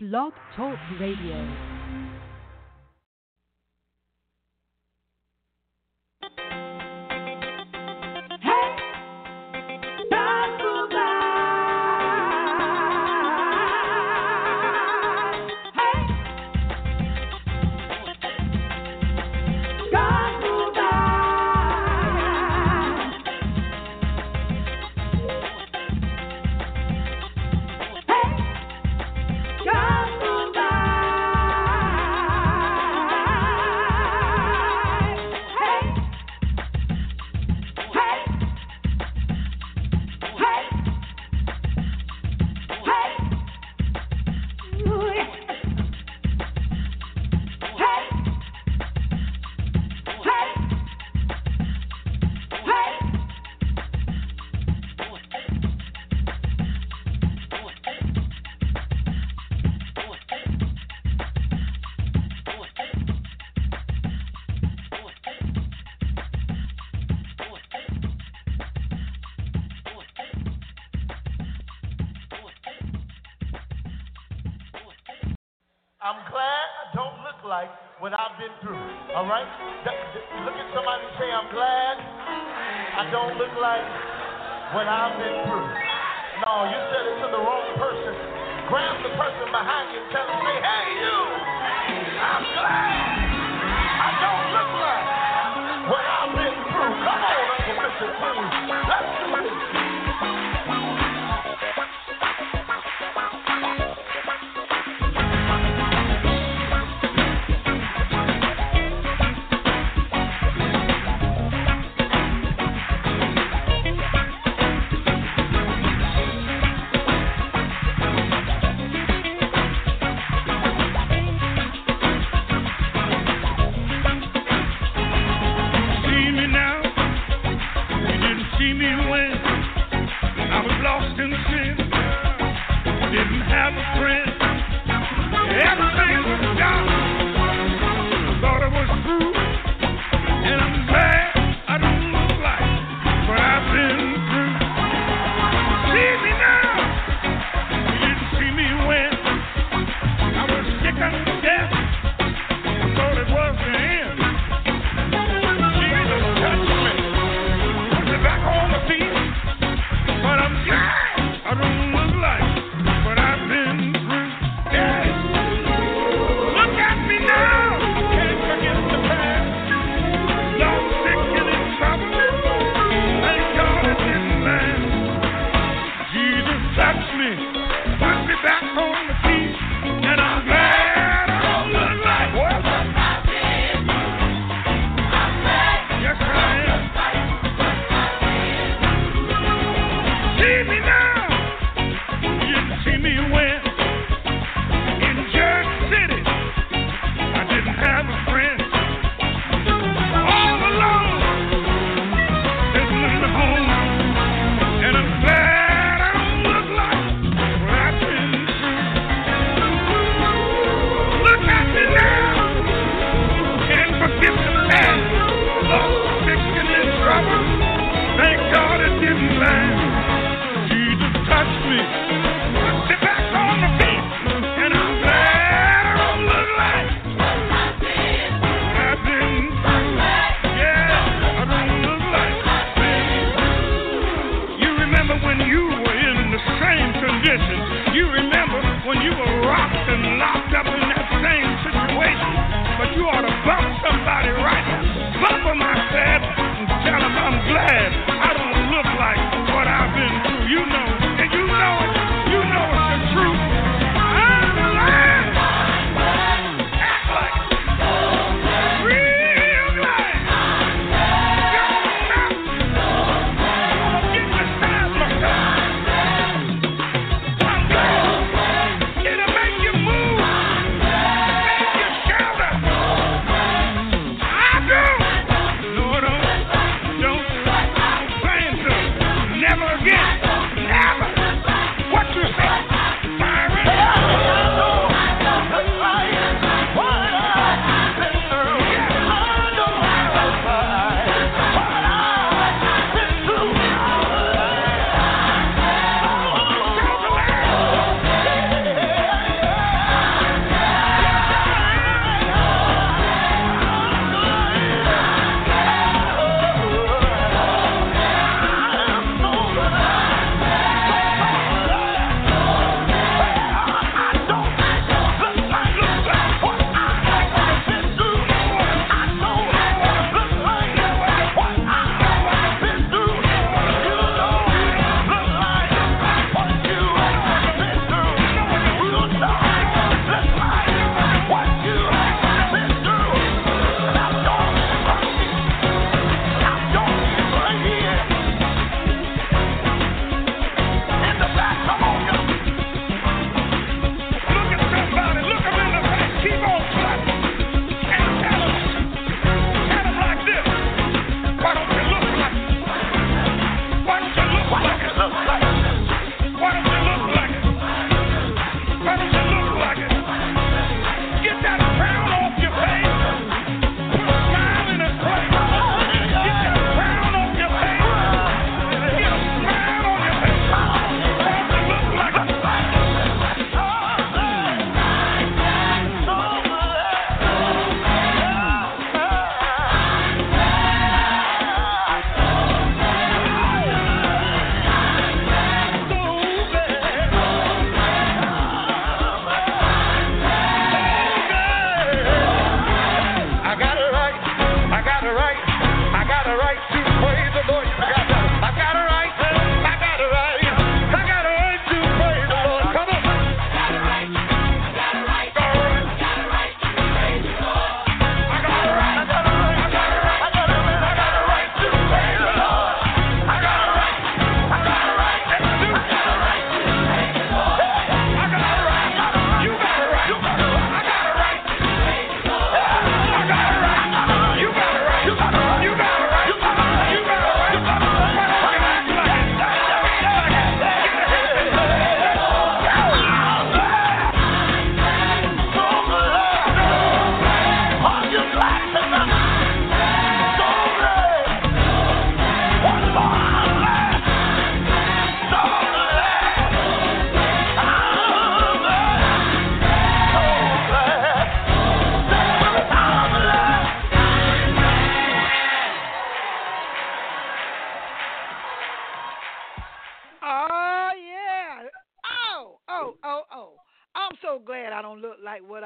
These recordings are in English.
Blog Talk Radio.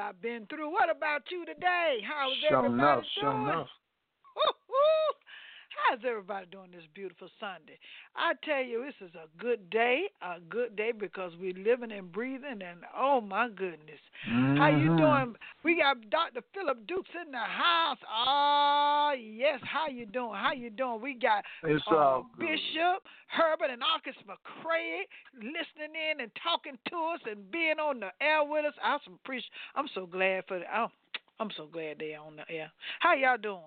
I've been through. What about you today? How's Sure everybody enough, doing? sure enough. Woo-hoo. How's everybody doing this beautiful Sunday? I tell you, this is a good day, a good day because we're living and breathing, and oh my goodness, how you Mhm. doing? We got Dr. Phillip Dukes in the house. Oh yes, how you doing? How you doing? We got uh. Bishop Herbert and Marcus McCray listening in and talking to us and being on the air with us. I'm so. I'm so glad for. Oh, I'm so glad they're on the air. How y'all doing?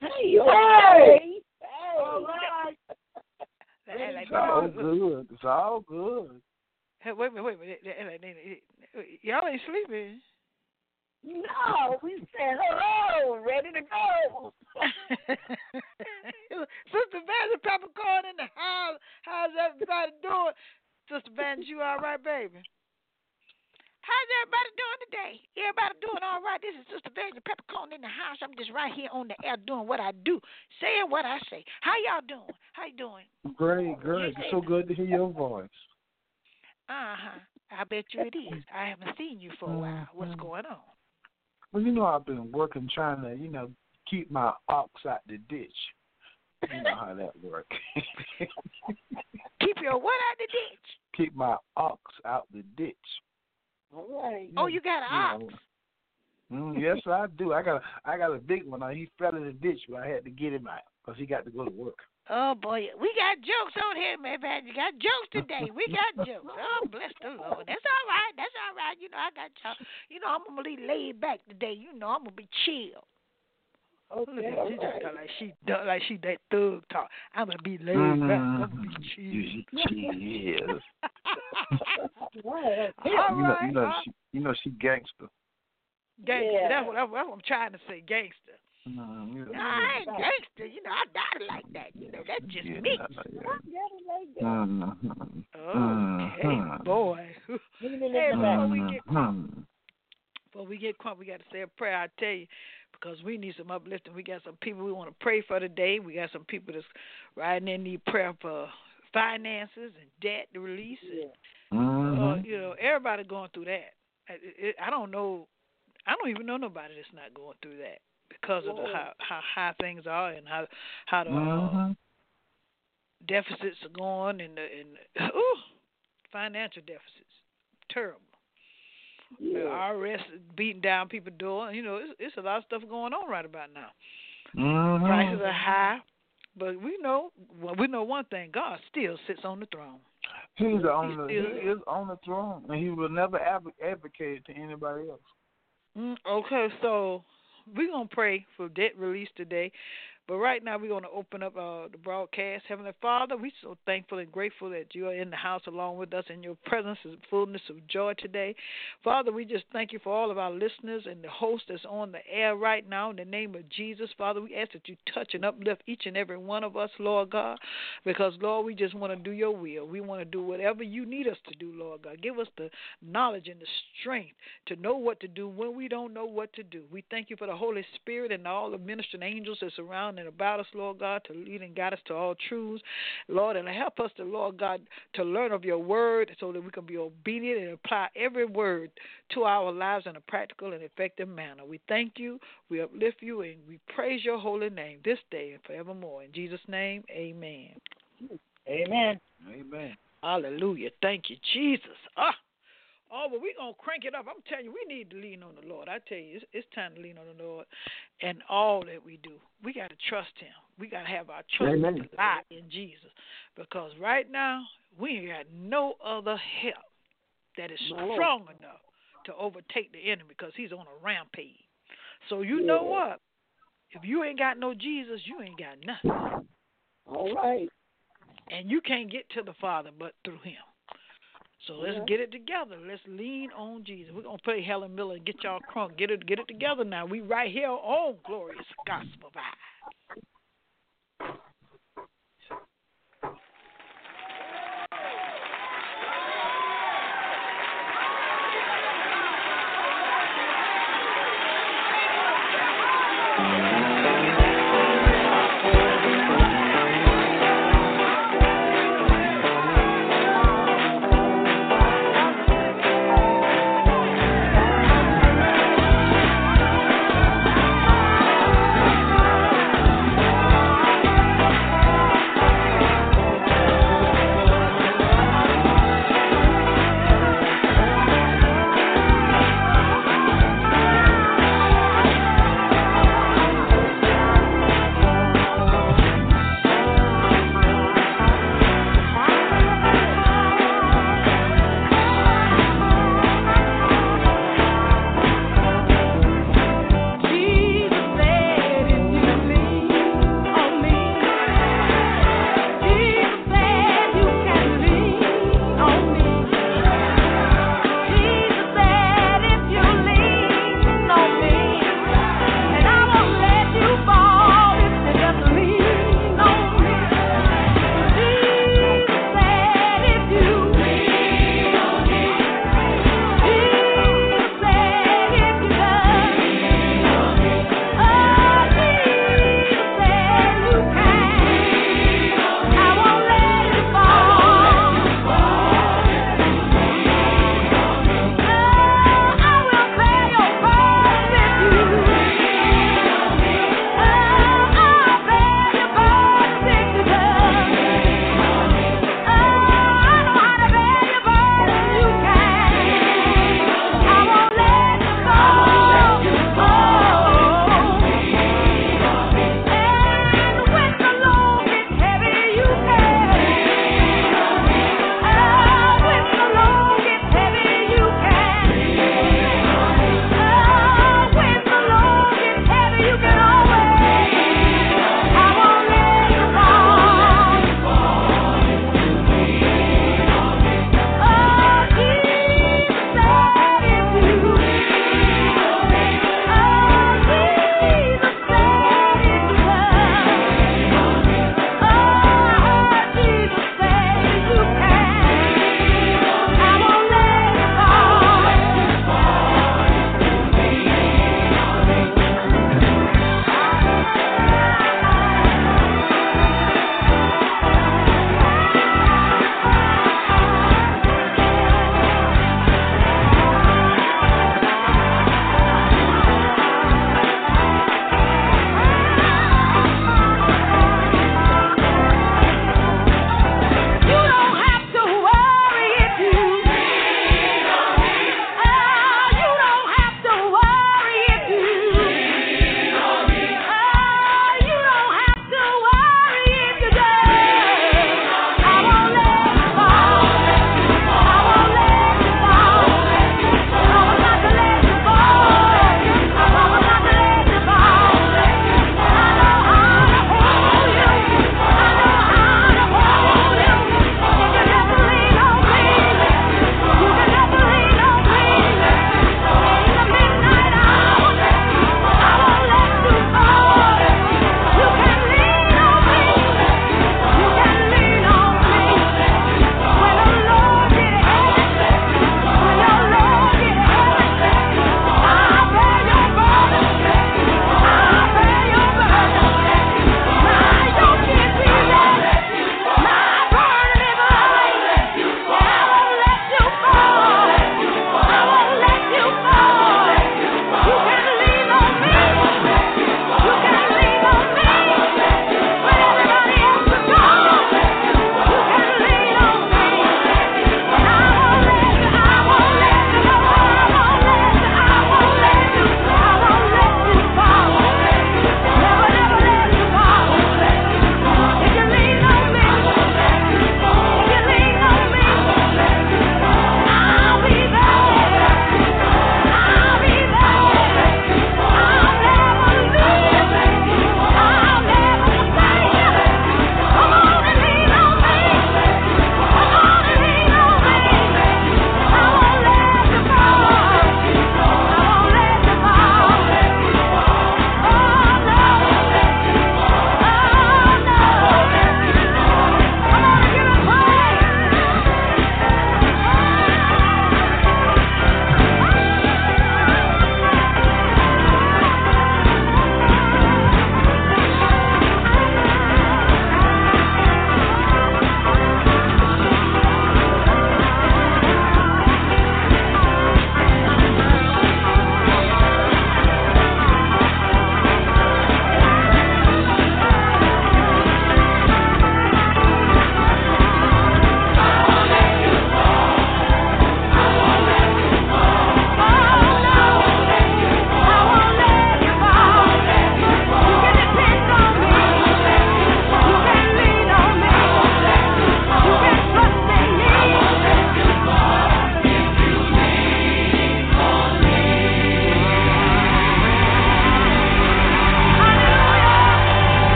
Hey, hey, All right. Hey, It's all good. It's all good. Hey, wait a minute, wait a minute. Hey, hey, hey, Y'all ain't sleeping. No, we said hello, ready to go. Sister Vanessa Peppercorn in the house. How's everybody doing? Sister Vanessa, you all right, baby? How's everybody doing today? Everybody doing all right? This is Sister Vanessa Peppercorn in the house. I'm just right here on the air doing what I do, saying what I say. How y'all doing? How you doing? Great, great. It's so good to hear your voice. Uh huh. I bet you it is. I haven't seen you for a while. What's Mhm. going on? Well, you know, I've been working trying to, you know, keep my ox out the ditch. You know how that works. Keep your what out the ditch? keep my ox out the ditch. All right. Oh, you got an ox. Mm, yes, I do. I got a, I got a big one. Now, He fell in the ditch, but I had to get him out because he got to go to work. Oh boy, we got jokes on here, man. man. You got jokes today. We got jokes. Oh, bless the Lord. That's all right. That's all right. You know, I got y'all. You know, I'm gonna be laid back today. You know, I'm gonna be chill. Look Okay, at all her. She just right. talk like she do- like she that thug talk. I'm gonna be laid back. I'm gonna be chill. Mm-hmm. She is. All right. You know, you know, she, you know, she gangster. gangster. Yeah. That's, what, that's what I'm trying to say. Gangster. You know, No, I ain't gangster. You know, I got it like that. You know, that's just yeah, me. yeah. Yeah, Mhm. Okay, Mhm. boy. Leave it in Hey, before we get Mhm. Before we get crunk, we got to say a prayer. I tell you, because we need some uplifting. We got some people we want to pray for today. We got some people that's riding in need prayer for finances and debt to release. And, uh, Mhm. you know, everybody going through that. I, it, I don't know. I don't even know nobody that's not going through that because of the how how high things are and how how the uh, Mhm. deficits are going and the and ooh, financial deficits terrible. The Yeah. IRS is beating down people's door. You know, it's, it's a lot of stuff going on right about now. Mhm. Prices are high, but we know well, we know one thing: God still sits on the throne. He's on the, still he is on the throne, and he will never adv- advocate to anybody else. Mm, okay, so we're gonna pray for debt release today. But right now, we're going to open up uh, the broadcast. Heavenly Father, we're so thankful and grateful that you are in the house along with us, and your presence is fullness of joy today. Father, we just thank you for all of our listeners and the host that's on the air right now. In the name of Jesus, Father, we ask that you touch and uplift each and every one of us, Lord God, because, Lord, we just want to do your will. We want to do whatever you need us to do, Lord God. Give us the knowledge and the strength to know what to do when we don't know what to do. We thank you for the Holy Spirit and all the ministering angels that surround and about us, Lord God, to lead and guide us to all truths. Lord, and help us to, Lord God, to learn of your word so that we can be obedient and apply every word to our lives in a practical and effective manner. We thank you, we uplift you, and we praise your holy name this day and forevermore. In Jesus' name, amen. Amen. Amen. Hallelujah. Thank you, Jesus. Ah. Oh, but we're going to crank it up. I'm telling you, we need to lean on the Lord. I tell you, it's, it's time to lean on the Lord and all that we do. We got to trust Him. We got to have our trust Amen. in Jesus. Because right now, we ain't got no other help that is strong enough to overtake the enemy because he's on a rampage. So you know what? If you ain't got no Jesus, you ain't got nothing. All right. And you can't get to the Father but through Him. So let's Yeah. get it together. Let's lean on Jesus. We're gonna play Helen Miller and get y'all crunk. Get it get it together now. We right here on Glorious Gospel Vibe.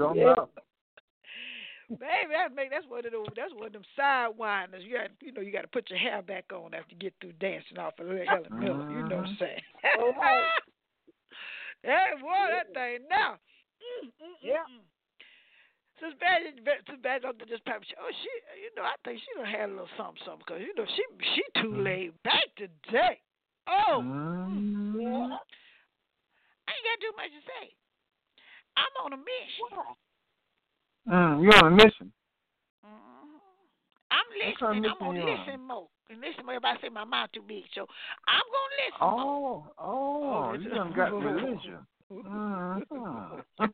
Sure yeah. enough. baby, that make that's one of those. That's one of them sidewinders. You got, you know, you got to put your hair back on after you get through dancing off of Little Helen Miller. You know what I'm saying? All right. hey, boy, that thing now. Mm, mm, mm, Yeah. mm. Sister Badge, Sister Badge, don't just pop. Oh, she, you know, I think she done had a little something, something, because you know she, she too laid back today. Oh, Mm. Yeah. I ain't got too much to say. I'm on a mission. Mm, you're on a mission. Mhm. I'm What listening. I'm gonna mission you on? listen more. And listen more. Everybody say my mouth too big, so I'm gonna listen more. Oh, oh, you done got religion. Mm.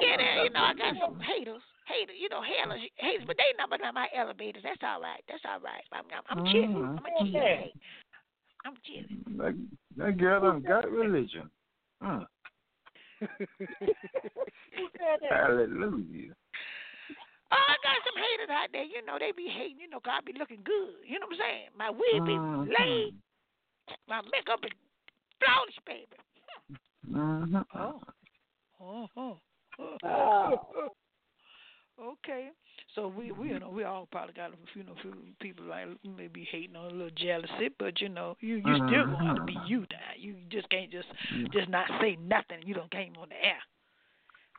Yeah, there, you know, I got some haters. Haters, you know, haters, haters, but they number on my elevators. That's all right. That's all right. I'm, I'm, I'm chilling. Mhm. I'm a chill. I'm chilling. That, that girl done got religion. Mm. Who said that? Hallelujah. Oh, I got some haters out there. You know, they be hating. You know, 'cause I be looking good. You know what I'm saying? My wig be Mhm. laid. My makeup is flawless, baby. Mhm. Oh. Oh. Wow. okay. So we we you know we all probably got a few you know few people like maybe hating on a little jealousy, but you know you you still gonna have to be Mhm. you now. You just can't just Mm. just not say nothing. You don't came on the air.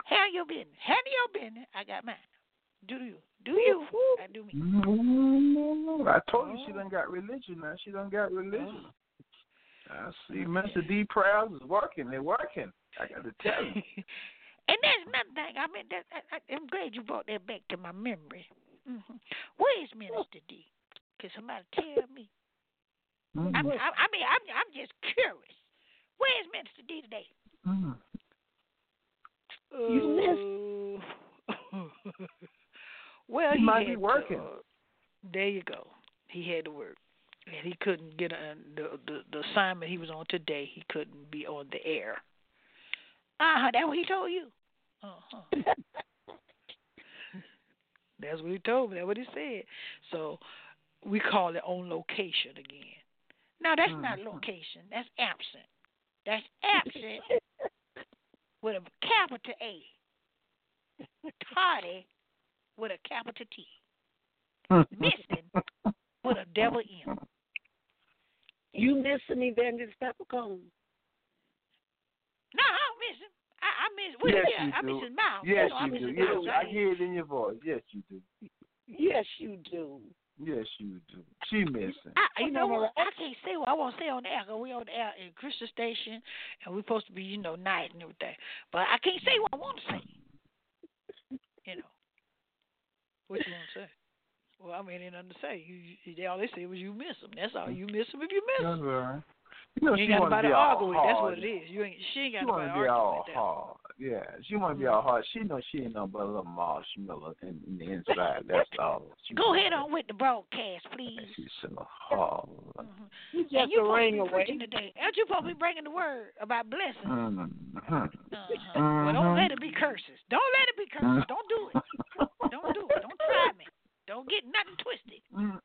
Handle your business. Handle your business. I got mine. Do you? Do you? I do me. Mm, I told you she done got religion now. She done got religion. Oh. I see Mr. D prayers is working. They're working. I got to tell you. and there's another thing. I mean, that, I, I, I'm glad you brought that back to my memory. hmm Where is Minister D? Can somebody tell me? I, Mm, I, I mean, I'm, I'm just curious. Where is Minister D today? mm. You missed. well, He he might had be to, working. uh, there you go. He had to work, and he couldn't get a, the, the the assignment he was on today. He couldn't be on the air. Uh huh. That's what he told you. Uh huh. That's what he told me. That's what he said. So we call it on location again. Now that's not Mhm. location. That's absent. That's absent with a capital A. Tardy with a capital T. Missing with a double M. You missing Evangelist Peppercorn. No, I miss him. I, I miss what Yes, yeah, you I do. miss his mouth. Yes, know, I you miss do. his Yes, mouth. I hear it in your voice. Yes, you do. Yes, you do. Yes, you do. She missing. I, you know what? I can't say what I want to say on the air 'cause we on the air in Christian station and we're supposed to be, you know, nice and everything. But I can't say what I want to say. You know. What you want to say? Well, I mean, ain't nothing to say. You, you, they all they said was you miss them. That's all. You miss them if you miss That's them. all right. You know, You she ain't got want to nobody be to all argue with. That's what it is. You ain't. She ain't got She nobody want to to be argue all with that. hard. Yeah, she want to be all hard. She know she ain't nothing but a little marshmallow in, in the inside. That's all. She Go ahead on with the broadcast, please. She's so hard. hmm You And just you a supposed ring to be away. today. Aren't you supposed to be bringing the word about blessings? Mm-hmm. Uh-huh. Well, don't let it be curses. Don't let it be curses. Don't do it. Don't do it. Don't try me. Don't get nothing twisted. Mm.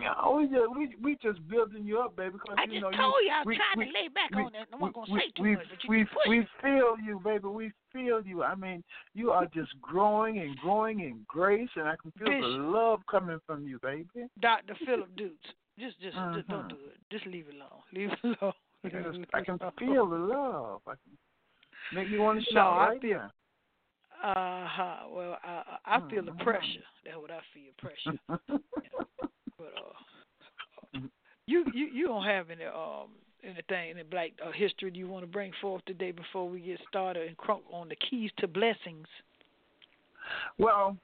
Yeah, we just we we just building you up, baby. Cause I you just know told you, you I was we, trying we, to lay back we, on that. I gonna say too much, but you we, we feel you, baby. We feel you. I mean, you are just growing and growing in grace, and I can feel the love coming from you, baby. Dr. Phillip Dukes. Just, just, just don't Mhm. do it. Just leave it alone. Leave it alone. Yes, Leave it I can alone. feel the love. I can make me want to No, shout I right feel- now. Uh huh. Well, I I I feel the Mhm. pressure. That's what I feel. Pressure. But uh, you you you don't have any um anything in black uh, history do you want to bring forth today before we get started and crunk on the keys to blessings. well,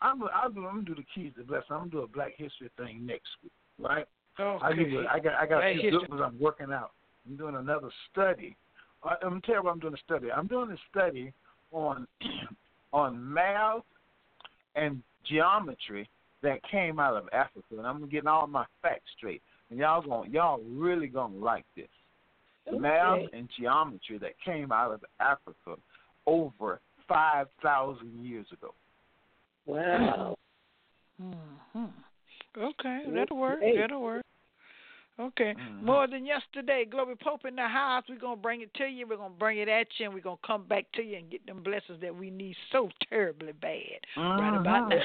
I'm I'm I'm gonna do the keys to blessings. I'm gonna do a Black History thing next week, right? Okay. I I got I got Black a few history. good ones I'm working out. I'm doing another study. I- I'm gonna tell you what I'm doing a study. I'm doing a study on on math and geometry that came out of Africa, and I'm getting all my facts straight. And y'all going y'all really gonna like this. Okay. Math and geometry that came out of Africa over five thousand years ago. Wow. Mm-hmm. Okay, that'll work. That'll work. Okay. Mm-hmm. More than yesterday, Globee Pope in the house. We're going to bring it to you. We're going to bring it at you, and we're going to come back to you and get them blessings that we need so terribly bad mm-hmm. right about mm-hmm. now.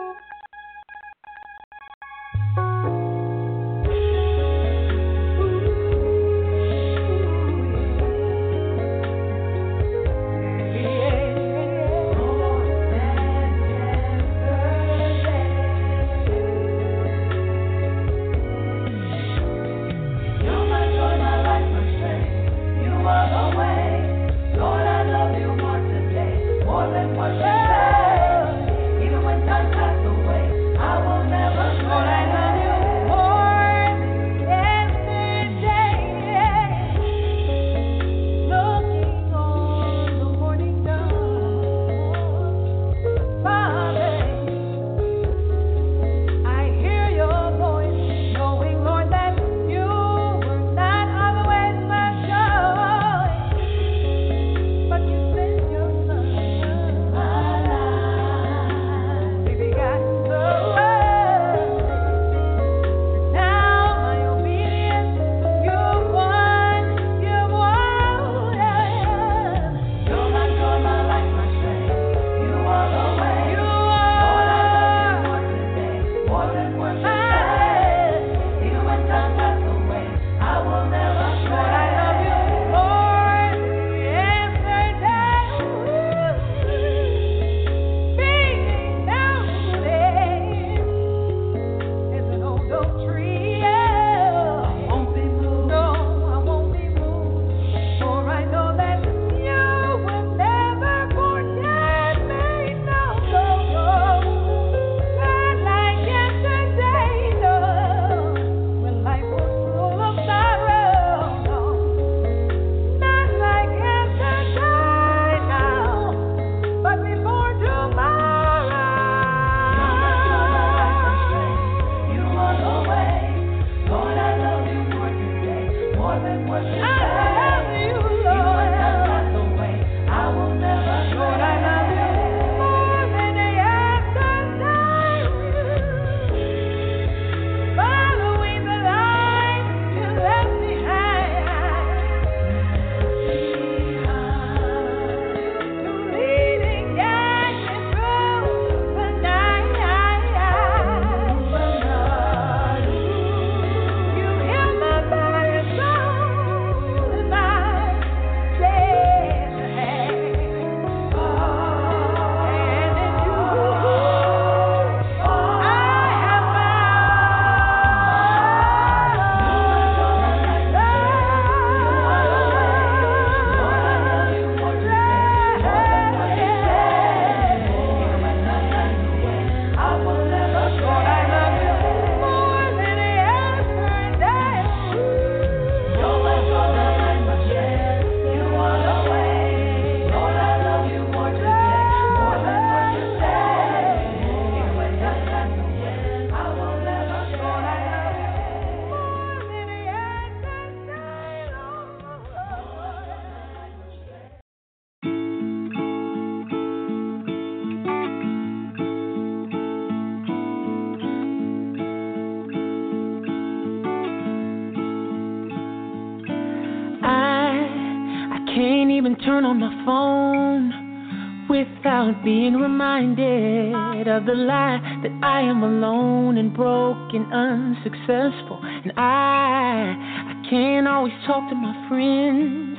being reminded of the lie that I am alone and broken, unsuccessful. And I, I can't always talk to my friends,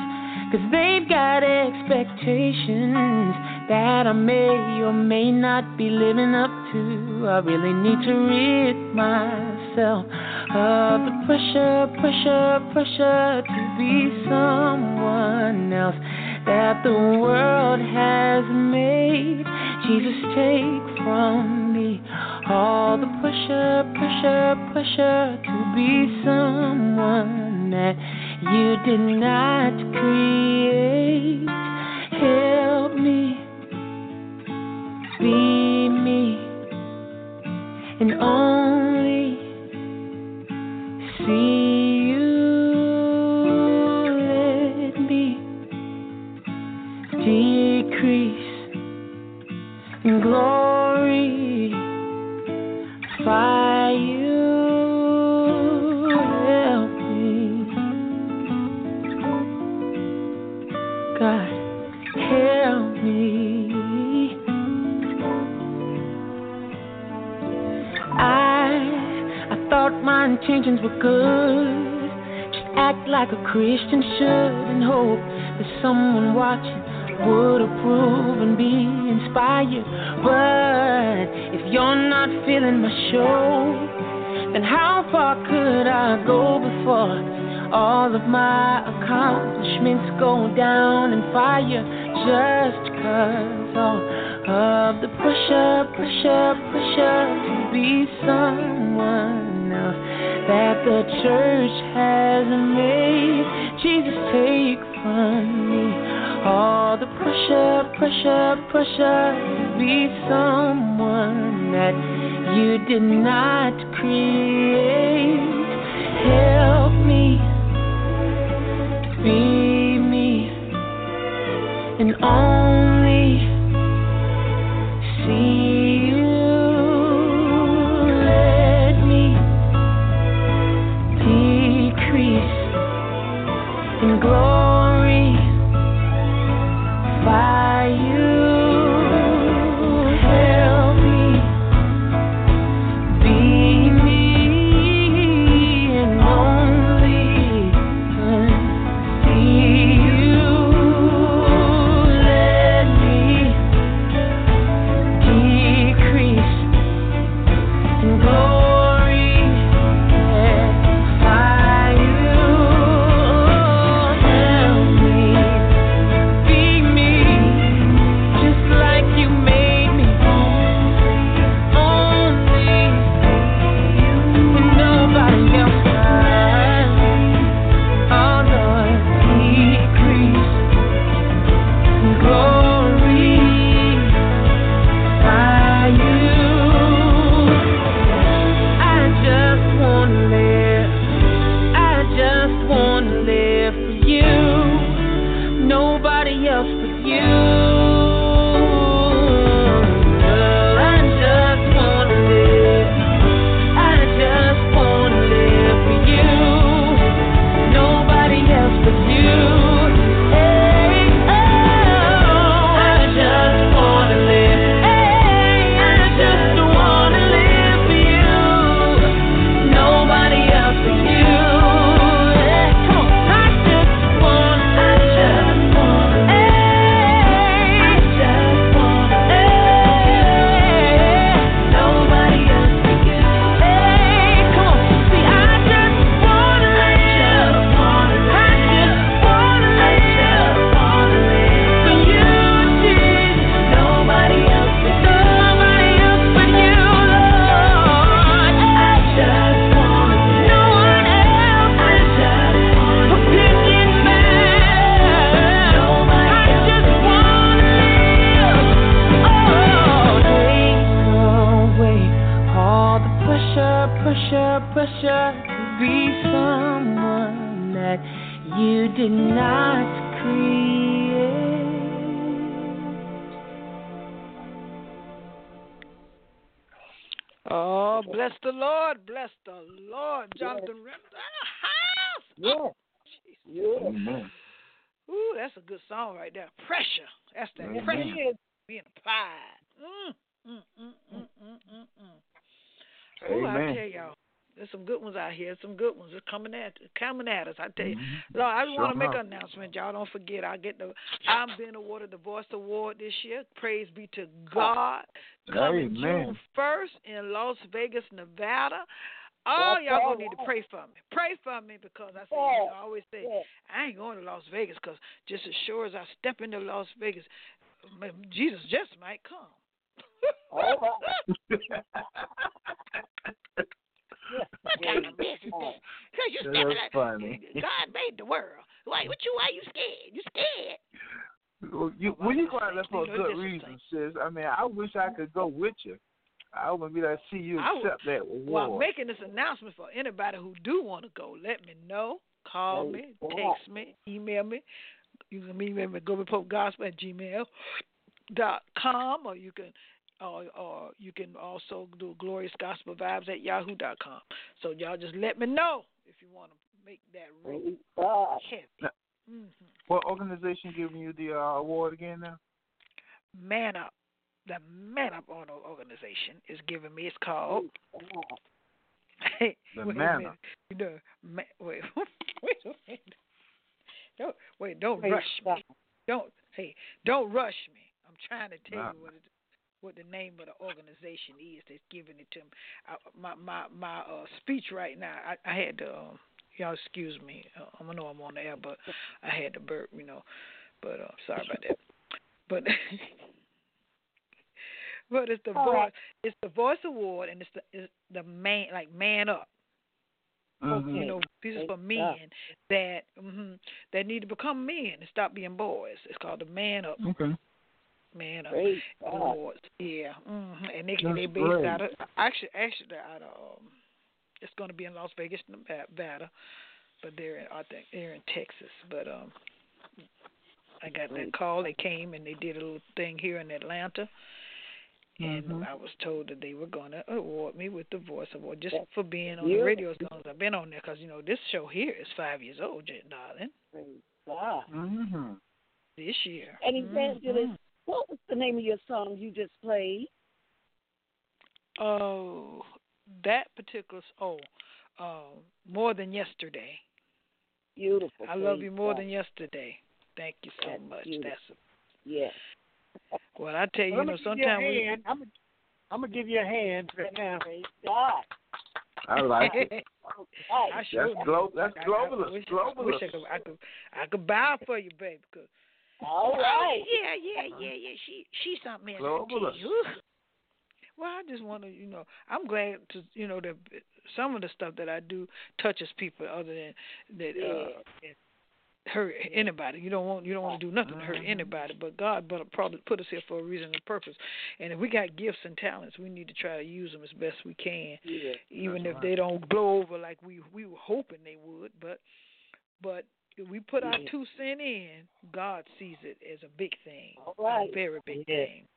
cause they've got expectations that I may or may not be living up to. I really need to rid myself of the pressure, pressure, pressure to be someone else that the world has made. Jesus, take from me all the pusher, pusher, pressure to be someone that you did not create. Help me be me and own. Down pressure, pressure, pressure to be someone that you did not create. Oh, bless the Lord, bless the Lord. Jonathan McReynolds in the house. Yeah. Yeah. Amen. Ooh, that's a good song right there. Pressure. That's that Amen. pressure being applied. Mm, mm, mm, Ooh, I tell y'all, there's some good ones out here. Some good ones. They're coming at coming at us. I tell you, Mhm. Lord, I just Sure want to make an announcement. Y'all don't forget. I get the. I'm being awarded the Voice Award this year. Praise be to God. Coming Amen. June first in Las Vegas, Nevada. Oh, y'all gonna need to pray for me. Pray for me because I say, Yeah. you know, I always say. I ain't going to Las Vegas because just as sure as I step into Las Vegas, Jesus just might come. All right. What kind of mess is that? Because you That's stepping out- funny. God made the world. Why? What you? Why you scared? You scared? Well, you, when you go out there for a good reason, sis, I mean, I wish I could go with you. I would be to see you I would- accept that Well, I'm making this announcement for anybody who do want to go. Let me know. Call me, text me, email me. You can email me go Pope Gospel at gmail dot com, or you can, or or you can also do Glorious Gospel Vibes at yahoo dot com. So y'all just let me know if you want to make that real Praise God. heavy. hmm What organization giving you the uh, award again now? Man Up. The Man Up Auto organization is giving me. It's called. The Man. Up. You know, ma- wait, wait a minute. Don't wait. Don't Praise rush God. me. Don't hey. Don't rush me. I'm trying to tell Nah. you what it, what the name of the organization is that's giving it to me. I, my my my uh, speech right now. I, I had to. Um, y'all excuse me. Uh, I know I'm on the air, but I had to burp. You know, but uh, sorry about that. But but it's the All voice. right. It's the Voice Award, and it's the it's the man like man up. Mhm. You know, pieces for men that hmm that need to become men and stop being boys. It's called the Man Up, Okay. Man Up Praise God. Awards. Yeah, hmm and they That's they based great. out of actually actually out of um, it's going to be in Las Vegas, Nevada, but they're in I think they're in Texas. But um, I got that call. They came and they did a little thing here in Atlanta. And Mhm. I was told that they were going to award me with the Voice Award just That's for being on beautiful. the radio as long as I've been on there. Because you know this show here is five years old, Jen darling. Praise God. Mhm. This year. And Evangelist, Mhm. What was the name of your song you just played? Oh, that particular s- oh, uh, more than yesterday. Beautiful. I love you more God. than yesterday. Thank you so That's much. beautiful. That's Yes. well, I tell you, Well, you know, I'm gonna give you a sometimes we. I'm gonna, I'm gonna give you a hand right now. Praise God. I like it. Right. I sure That's do. glo- that's I- I- I globalist, wish, globalist. Wish I could, I could, I could bow for you, baby. 'cause- All right. Oh, yeah, yeah, yeah, yeah. She, she's something else. I Globalist. Well, I just want to, you know, I'm glad to, you know, that some of the stuff that I do touches people other than that uh, hurt anybody. You don't want, you don't want to do nothing to hurt anybody. But God, but probably put us here for a reason and purpose. And if we got gifts and talents, we need to try to use them as best we can Yeah. even That's if they don't blow over like we we were hoping they would. But but if we put our two cent in, God sees it as a big thing, right. a very big Yeah. thing.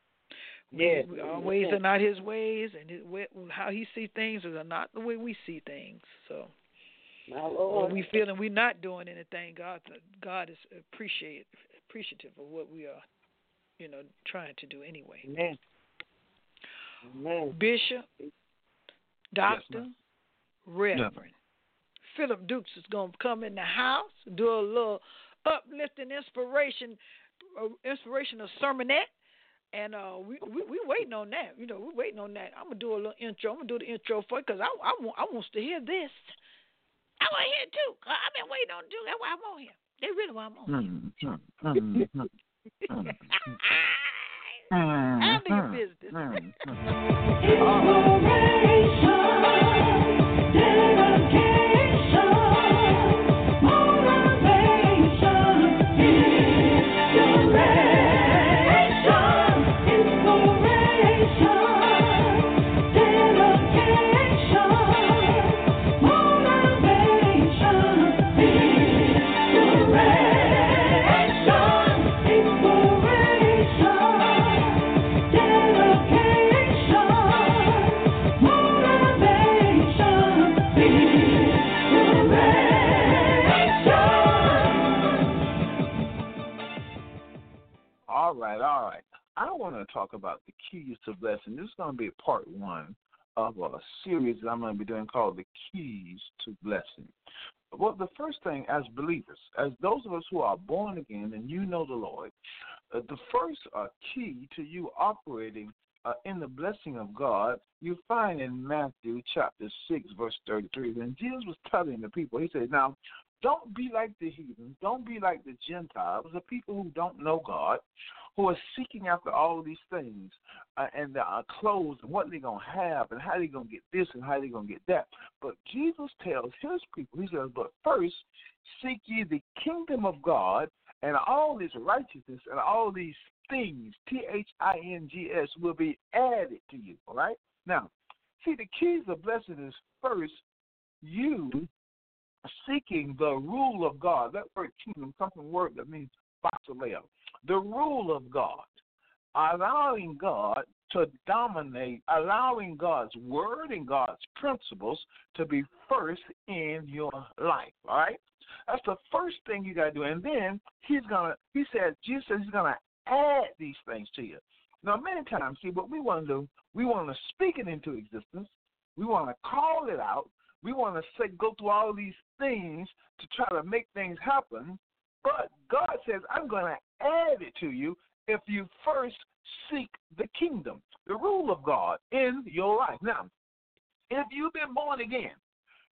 Yeah. We, our ways are not His ways, and his, way- how He see things is not the way we see things. So My when Lord. we feeling we're not doing anything, God God is appreciate appreciative of what we are, you know, trying to do anyway. Amen. Amen. Bishop, Doctor, ma'am. Reverend. Phillip Dukes is going to come in the house, do a little uplifting inspiration, uh, inspirational sermonette. And uh, we, we we waiting on that. You know, we waiting on that. I'm gonna do a little intro. I'm gonna do the intro for you because I I want I wants to hear this. I want to hear it too. I've been waiting on it too. That's why I'm on here. They really why I'm on here. Handle your business. want to talk about the keys to blessing. This is going to be part one of a series that I'm going to be doing called The Keys to Blessing. Well, the first thing, as believers, as those of us who are born again and you know the Lord, uh, the first uh, key to you operating uh, in the blessing of God, you find in Matthew chapter 6, verse 33. When Jesus was telling the people, he said, Now, don't be like the heathens, don't be like the Gentiles, the people who don't know God, who are seeking after all these things uh, and their uh, clothes and what they're going to have and how they're going to get this and how they're going to get that. But Jesus tells his people, he says, But first, seek ye the kingdom of God and all this righteousness and all these things, T H I N G S, will be added to you. All right? Now, see, the keys of blessing is first you seeking the rule of God. That word kingdom comes from a word that means basileia. The rule of God. Allowing God to dominate, allowing God's word and God's principles to be first in your life. All right? That's the first thing you gotta do. And then he's gonna he said Jesus says he's gonna add these things to you. Now, many times, see, what we want to do, we want to speak it into existence. We want to call it out. We want to say, go through all these things to try to make things happen. But God says, I'm going to add it to you if you first seek the kingdom, the rule of God in your life. Now, if you've been born again,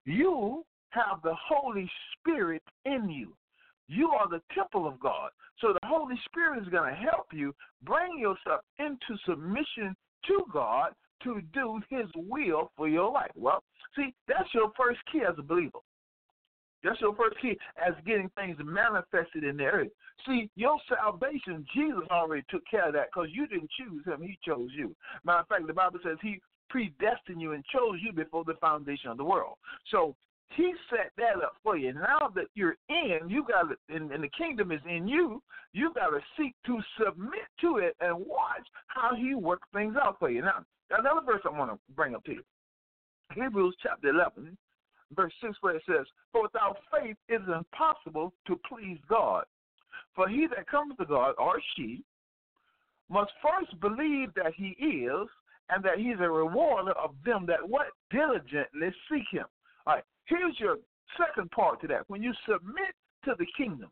you have the Holy Spirit in you. You are the temple of God. So the Holy Spirit is going to help you bring yourself into submission to God to do His will for your life. Well, see, that's your first key as a believer. That's your first key as getting things manifested in the earth. See, your salvation, Jesus already took care of that because you didn't choose him, he chose you. Matter of fact, the Bible says he predestined you and chose you before the foundation of the world. So he set that up for you. Now that you're in, you got to, and, and the kingdom is in you. You got to seek to submit to it and watch how He works things out for you. Now, another verse I want to bring up to you, Hebrews chapter 11, verse 6, where it says, "For without faith it is impossible to please God. For he that comes to God, or she, must first believe that He is, and that He's a rewarder of them that what diligently seek Him." Here's your second part to that. When you submit to the kingdom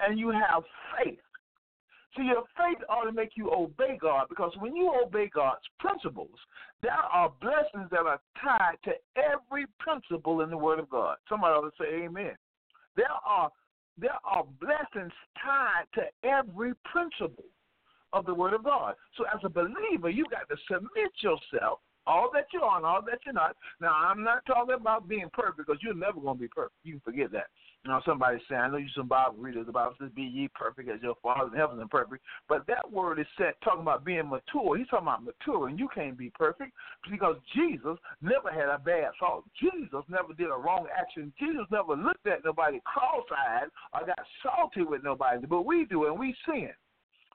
and you have faith, see, your faith ought to make you obey God because when you obey God's principles, there are blessings that are tied to every principle in the Word of God. Somebody ought to say amen. There are there are blessings tied to every principle of the Word of God. So as a believer, you've got to submit yourself all that you are and all that you're not. Now, I'm not talking about being perfect because you're never going to be perfect. You can forget that. You know, somebody saying, I know you some Bible readers, the Bible says, Be ye perfect as your Father in heaven is perfect. But that word is set talking about being mature. He's talking about mature, and you can't be perfect because Jesus never had a bad thought. Jesus never did a wrong action. Jesus never looked at nobody cross eyed or got salty with nobody. But we do, and we sin.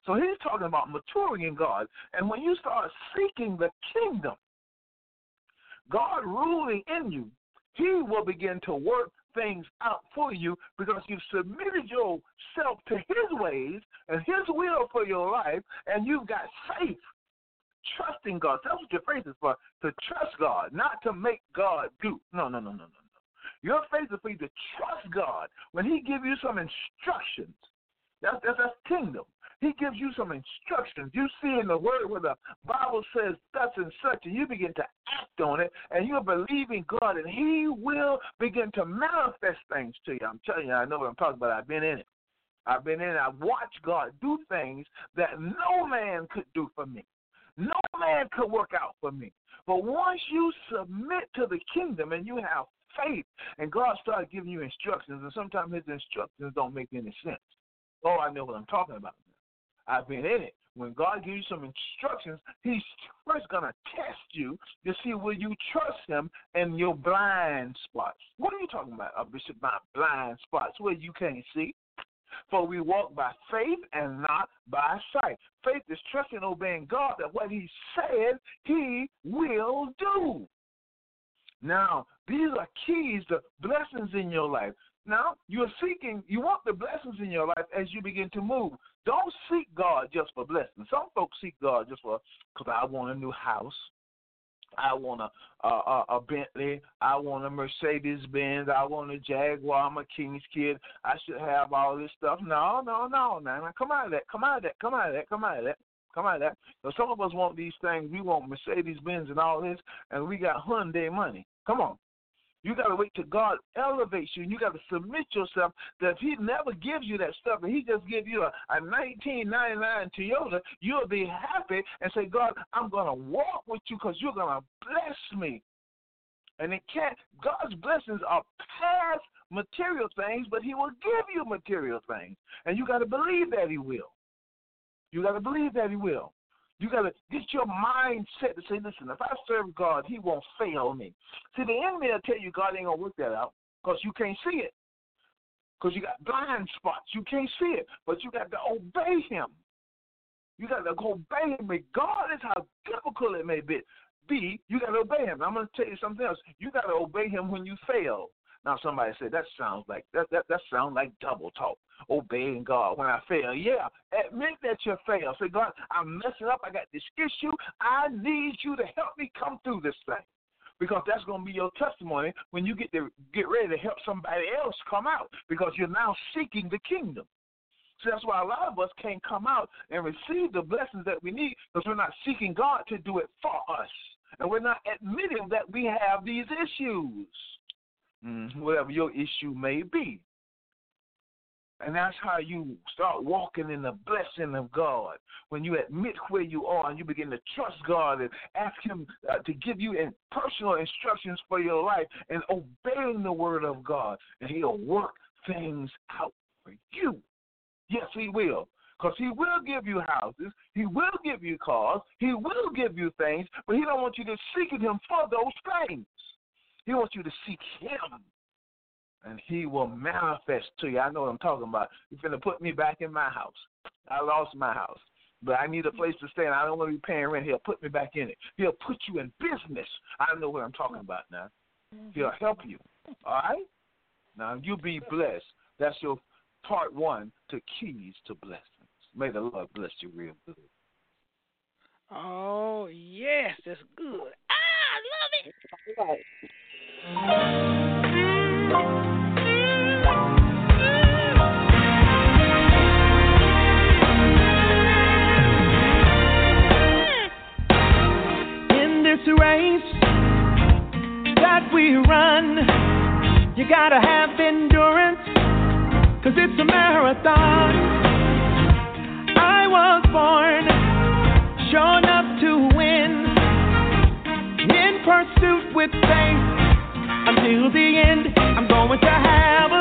So he's talking about maturing in God. And when you start seeking the kingdom, God ruling in you, He will begin to work things out for you because you've submitted yourself to His ways and His will for your life, and you've got faith, trusting God. That's what your faith is for, to trust God, not to make God do. No, no, no, no, no, no. Your faith is for you to trust God when He give you some instructions. That's, that's, that's kingdom. He gives you some instructions. You see in the word where the Bible says thus and such, and you begin to act on it, and you're believing God, and He will begin to manifest things to you. I'm telling you, I know what I'm talking about. I've been in it. I've been in it. I've watched God do things that no man could do for me. No man could work out for me. But once you submit to the kingdom and you have faith, and God starts giving you instructions, and sometimes His instructions don't make any sense. Oh, I know what I'm talking about. I've been in it. When God gives you some instructions, He's first going to test you to see will you trust Him in your blind spots. What are you talking about, Bishop? My blind spots where you can't see. For we walk by faith and not by sight. Faith is trusting and obeying God that what He said He will do. Now, these are keys to blessings in your life. Now, you're seeking, you want the blessings in your life as you begin to move. Don't seek God just for blessings. Some folks seek God just for, because I want a new house. I want a, a, a Bentley. I want a Mercedes Benz. I want a Jaguar. I'm a King's kid. I should have all this stuff. No, no, no, man. Come out of that. Come out of that. Come out of that. Come out of that. Come out of that. So some of us want these things. We want Mercedes Benz and all this, and we got Hyundai money. Come on. You got to wait till God elevates you, you got to submit yourself. That if He never gives you that stuff, and He just gives you a, a 1999 Toyota, you'll be happy and say, God, I'm going to walk with you because you're going to bless me. And it can't. God's blessings are past material things, but He will give you material things, and you got to believe that He will. You got to believe that He will. You got to get your mind set to say, listen, if I serve God, He won't fail me. See, the enemy will tell you God ain't going to work that out because you can't see it. Because you got blind spots. You can't see it, but you got to obey Him. You got to obey Him, regardless how difficult it may be. B, you got to obey Him. I'm going to tell you something else. You got to obey Him when you fail. Now somebody said that sounds like that that that sounds like double talk. Obeying God when I fail. Yeah, admit that you fail. Say, God, I'm messing up. I got this issue. I need you to help me come through this thing. Because that's going to be your testimony when you get to get ready to help somebody else come out. Because you're now seeking the kingdom. So that's why a lot of us can't come out and receive the blessings that we need because we're not seeking God to do it for us. And we're not admitting that we have these issues, mm, whatever your issue may be. And that's how you start walking in the blessing of God. When you admit where you are and you begin to trust God and ask Him uh, to give you in personal instructions for your life and obeying the Word of God, and He'll work things out for you. Yes, He will. Because he will give you houses, he will give you cars, he will give you things, but he don't want you to seek him for those things. He wants you to seek him and he will manifest to you. I know what I'm talking about. He's going to put me back in my house. I lost my house, but I need a place to stay, and I don't want to be paying rent. He'll put me back in it. He'll put you in business. I know what I'm talking about now. He'll help you. All right? Now, you be blessed. That's your part one to keys to blessings. May the Lord bless you real good. Oh, yes, that's good. Ah, I love it. In this race that we run, you gotta have endurance, cause it's a marathon. The end. I'm going to have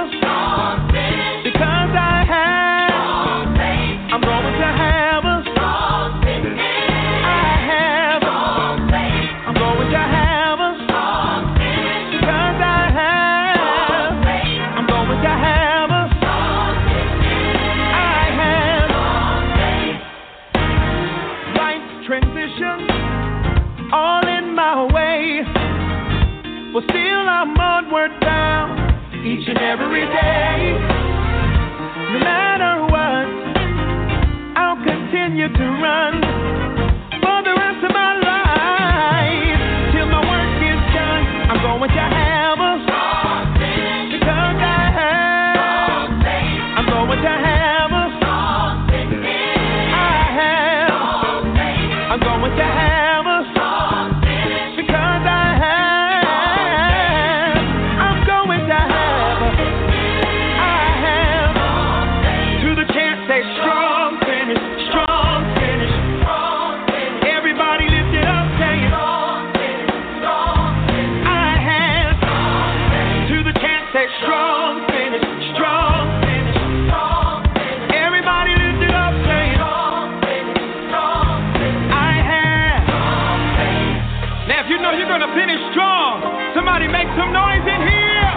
gonna finish strong, somebody make some noise in here.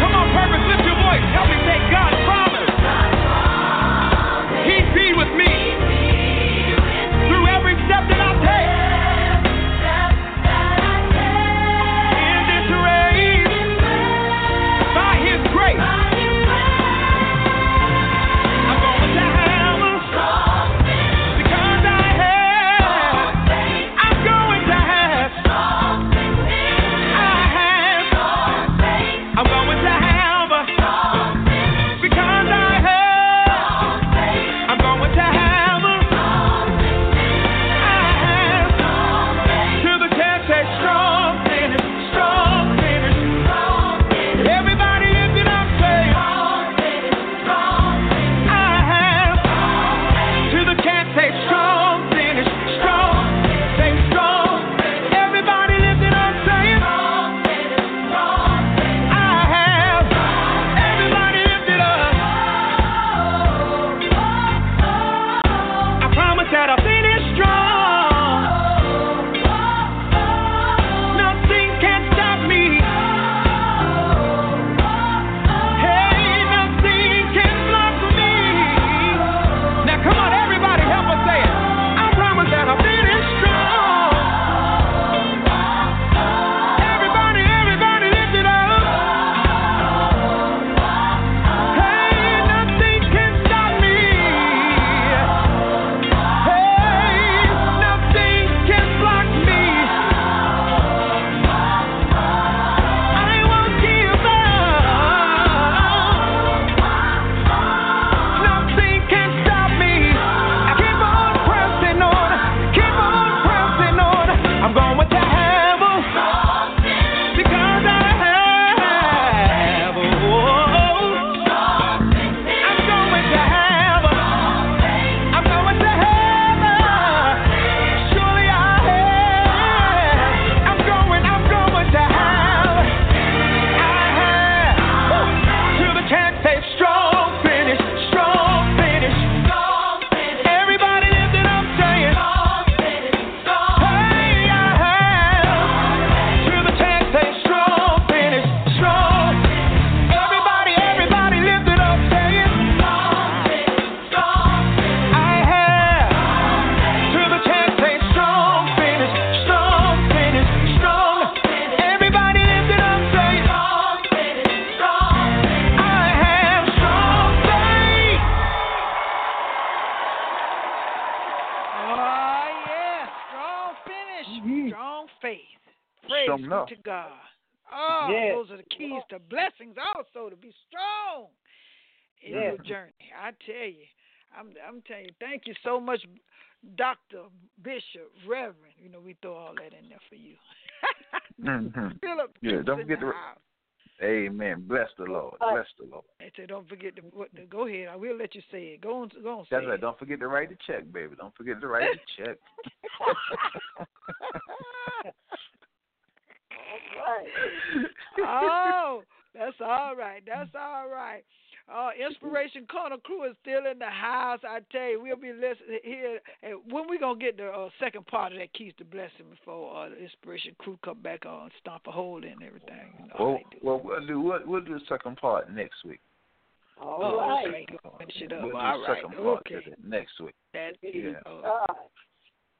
Come on, purpose, lift your voice. Help me say God's I'm I'm telling you, thank you so much, Doctor, Bishop, Reverend. You know, we throw all that in there for you. Mhm. Phillip, Yeah, don't in forget the to- house. Amen. Bless the Lord. Bless the Lord. And say, don't forget to go ahead. I will let you say it. Go on, go on. Say That's right. it. Don't forget to write the check, baby. Don't forget to write the check. oh, that's all right. That's all right. Uh, Inspiration Corner Crew is still in the house. I tell you, we'll be listening here. And when we gonna get the uh, second part of that Keys to Blessing before uh, the Inspiration Crew come back on, stomp a hole in everything. You know how Well, do. well, we'll do we'll, we'll do the second part next week. All Oh, right. okay. Go Finish it up. We'll do All the right. second part Okay. next week. That Yeah. uh, All right.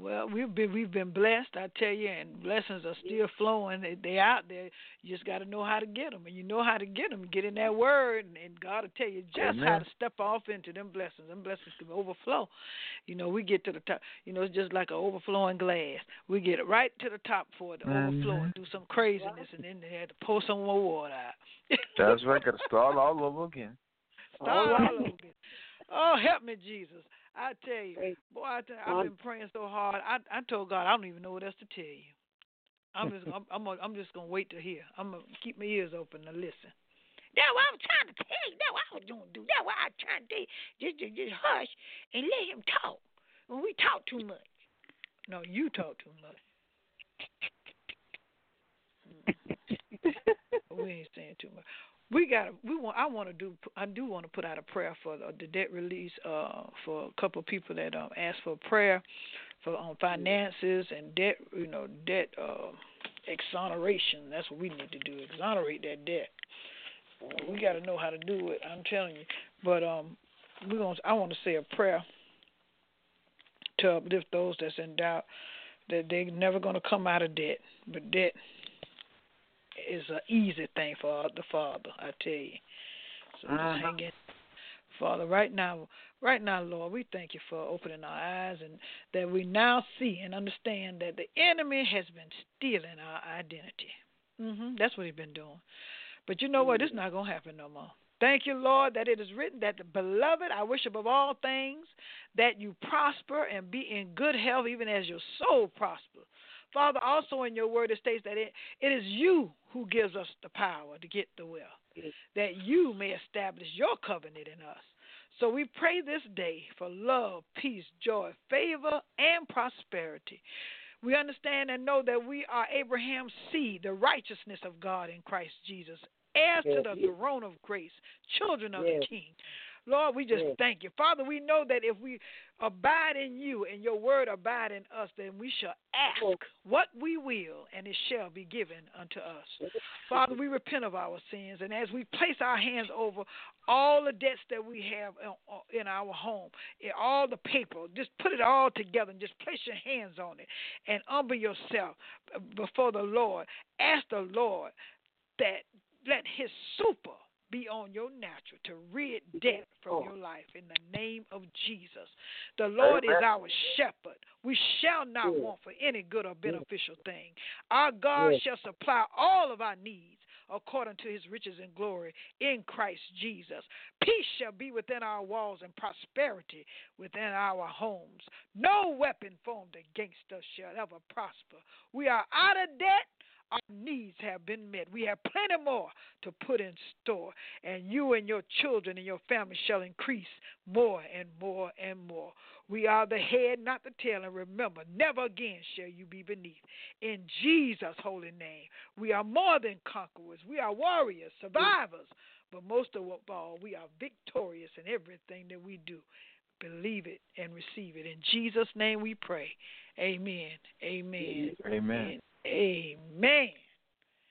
Well, we've been we've been blessed, I tell you, and blessings are still flowing. They they out there. You just got to know how to get them, and you know how to get them. Get in that word, and, and God will tell you just how to step off into them blessings. Them blessings can overflow. You know, we get to the top. You know, it's just like an overflowing glass. We get it right to the top for it to overflow and do some craziness, and then they have to pour some more water out. That's right. Got to start all over again. Start All all over again. Oh, help me, Jesus. I tell you, boy, I tell, I've been praying so hard. I I told God I don't even know what else to tell you. I'm just I'm I'm, gonna, I'm just gonna wait to hear. I'm gonna keep my ears open to listen. That's what I'm trying to tell you. That's what I was gonna do. That's what I'm trying to tell you. Just just, just hush and let him talk. When we talk too much. No, you talk too much. we ain't saying too much. We got. We want. I want to do. I do want to put out a prayer for the, the debt release. Uh, for a couple of people that um asked for prayer for um finances and debt. You know, debt uh, exoneration. That's what we need to do. Exonerate that debt. We got to know how to do it. I'm telling you. But um, we gonna. I want to say a prayer to uplift those that's in doubt that they're never gonna come out of debt. But debt is an easy thing for the Father, I tell you. So just Mhm. hang in. Father, right now, right now, Lord, we thank you for opening our eyes and that we now see and understand that the enemy has been stealing our identity. Mm-hmm. That's what he's been doing. But you know what? It's not going to happen no more. Thank you, Lord, that it is written that the beloved, I wish above all things that you prosper and be in good health, even as your soul prospers. Father, also in your word it states that it, it is you who gives us the power to get the wealth, that you may establish your covenant in us. So we pray this day for love, peace, joy, favor, and prosperity. We understand and know that we are Abraham's seed, the righteousness of God in Christ Jesus, heirs to the Yes. throne of grace, children of Yes. the King. Lord, we just thank you. Father, we know that if we abide in you and your word abide in us, then we shall ask what we will, and it shall be given unto us. Father, we repent of our sins, and as we place our hands over all the debts that we have in- in our home, in all the paper, just put it all together and just place your hands on it and humble yourself before the Lord. Ask the Lord that let His super be on your natural to rid debt from oh. your life in the name of Jesus. The Lord is our shepherd. We shall not want for any good or beneficial thing. Our God shall supply all of our needs according to his riches and glory in Christ Jesus. Peace shall be within our walls and prosperity within our homes. No weapon formed against us shall ever prosper. We are out of debt. Our needs have been met. We have plenty more to put in store, and you and your children and your family shall increase more and more and more. We are the head, not the tail, and remember, never again shall you be beneath. In Jesus' holy name, we are more than conquerors. We are warriors, survivors, but most of all, we are victorious in everything that we do. Believe it and receive it. In Jesus' name we pray. Amen. Amen. Amen. Amen.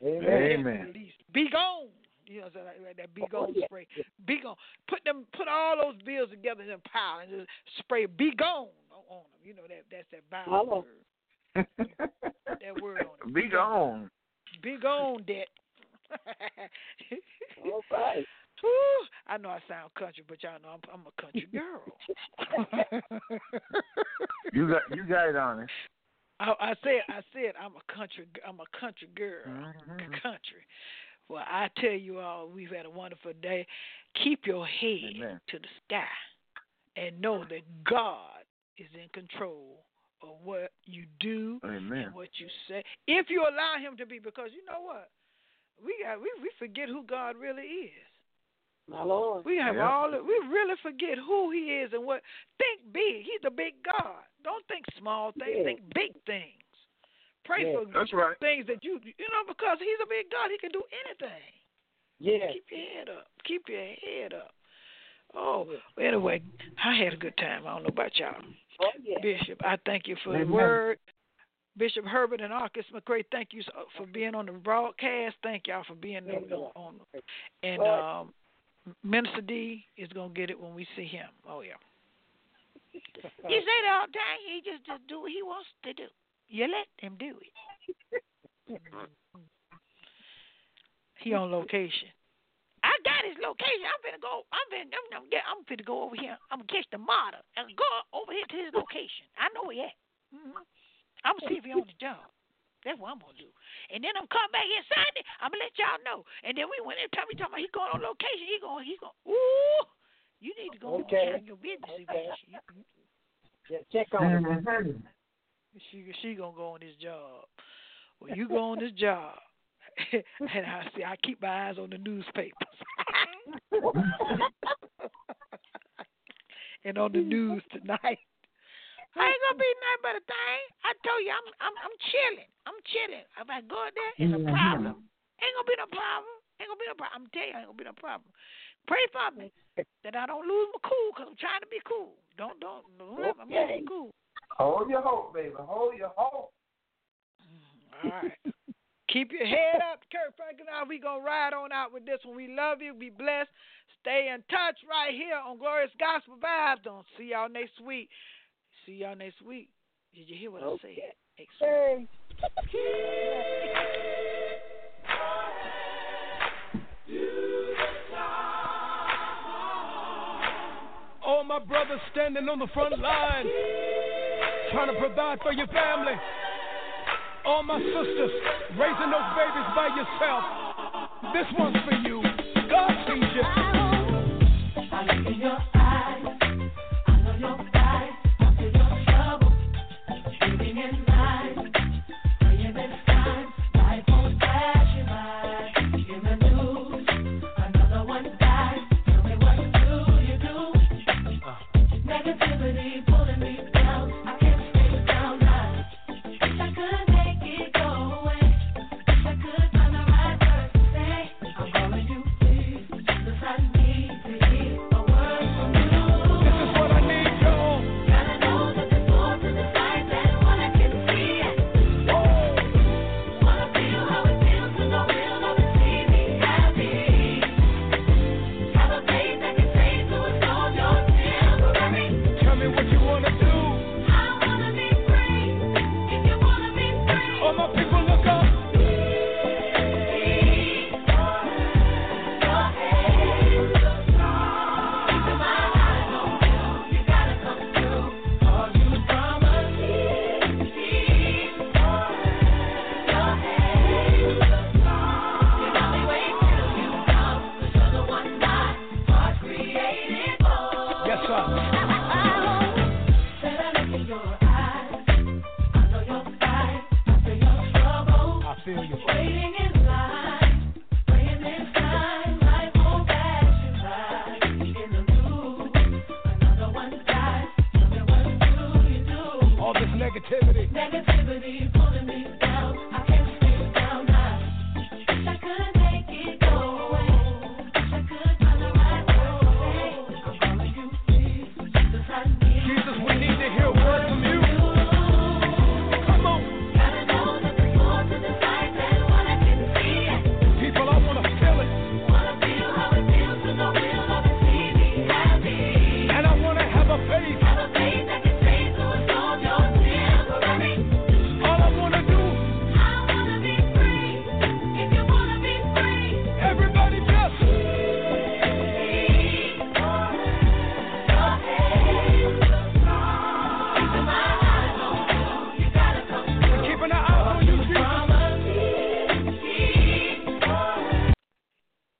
Amen. Amen. Be gone. You know, so like, like that be gone yeah. spray. Be gone. Put them. Put all those bills together in a pile and just spray. Be gone on on them. You know that that's that Bible Hello. word. That word on it. Be gone. Be gone, debt. All right. Whew. I know I sound country, but y'all know I'm, I'm a country girl. You got you got it honest. I, I said, I said, I'm a country, I'm a country girl, Mhm. country. Well, I tell you all, we've had a wonderful day. Keep your head Amen. to the sky, and know that God is in control of what you do Amen. and what you say, if you allow Him to be. Because you know what, we got we we forget who God really is. My Lord. We have Yeah. all we really forget who he is and what think big. He's a big God. Don't think small things, Yeah. think big things. Pray Yeah. for That's right. things that you you know, because he's a big God, he can do anything. Yeah. Keep your head up. Keep your head up. Oh, well, anyway, I had a good time. I don't know about y'all. Oh, yeah. Bishop, I thank you for the Amen. word. Bishop Herbert and Arcus McCray, thank you for being on the broadcast. Thank y'all for being on, Amen. on and Right. um, Minister D is gonna get it when we see him. Oh yeah. You say that all the time. He just just do what he wants to do. You let him do it. he on location. I got his location. I'm finna go. I'm finna. I'm, I'm, I'm finna go over here. I'm gonna catch the MARTA and go over here to his location. I know where he at. hmm I'm gonna see if he on the job. That's what I'm gonna do. And then I'm coming back here Sunday. I'm gonna let y'all know. And then we went in time we talking about he going on location. He going. He going. Ooh. You need to go Okay. on handle your business. Okay. Yeah, check on it. Mhm. She she gonna go on this job. Well, you go on this job, and I see I keep my eyes on the newspapers and on the news tonight. I ain't gonna be nothing but a thing. I told you I'm I'm I'm chilling. I'm chilling. If I go there, it's a problem. Ain't gonna be no problem. Ain't gonna be no problem. I'm telling you, ain't gonna be no problem. Pray for me that I don't lose my cool because I'm trying to be cool. Don't don't don't let me Okay. be cool. Hold your hope, baby. Hold your hope. Mm, all right. Keep your head up, Kirk Franklin. Now we gonna ride on out with this one. We love you. Be blessed. Stay in touch right here on Glorious Gospel Vibes. Don't see y'all next week. See y'all next week. Did you hear what I said? Next. Hey. All my brothers standing on the front line, trying to provide for your family. All my sisters raising those babies by yourself. This one's for you. God sees you. I look in your eyes. I know your fight.